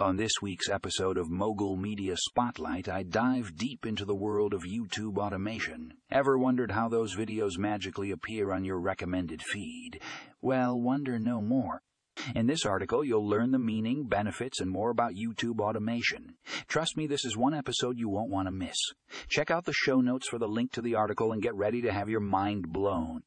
On this week's episode of Mogul Media Spotlight, I dive deep into the world of YouTube automation. Ever wondered how those videos magically appear on your recommended feed? Well, wonder no more. In this article, you'll learn the meaning, benefits, and more about YouTube automation. Trust me, this is one episode you won't want to miss. Check out the show notes for the link to the article and get ready to have your mind blown.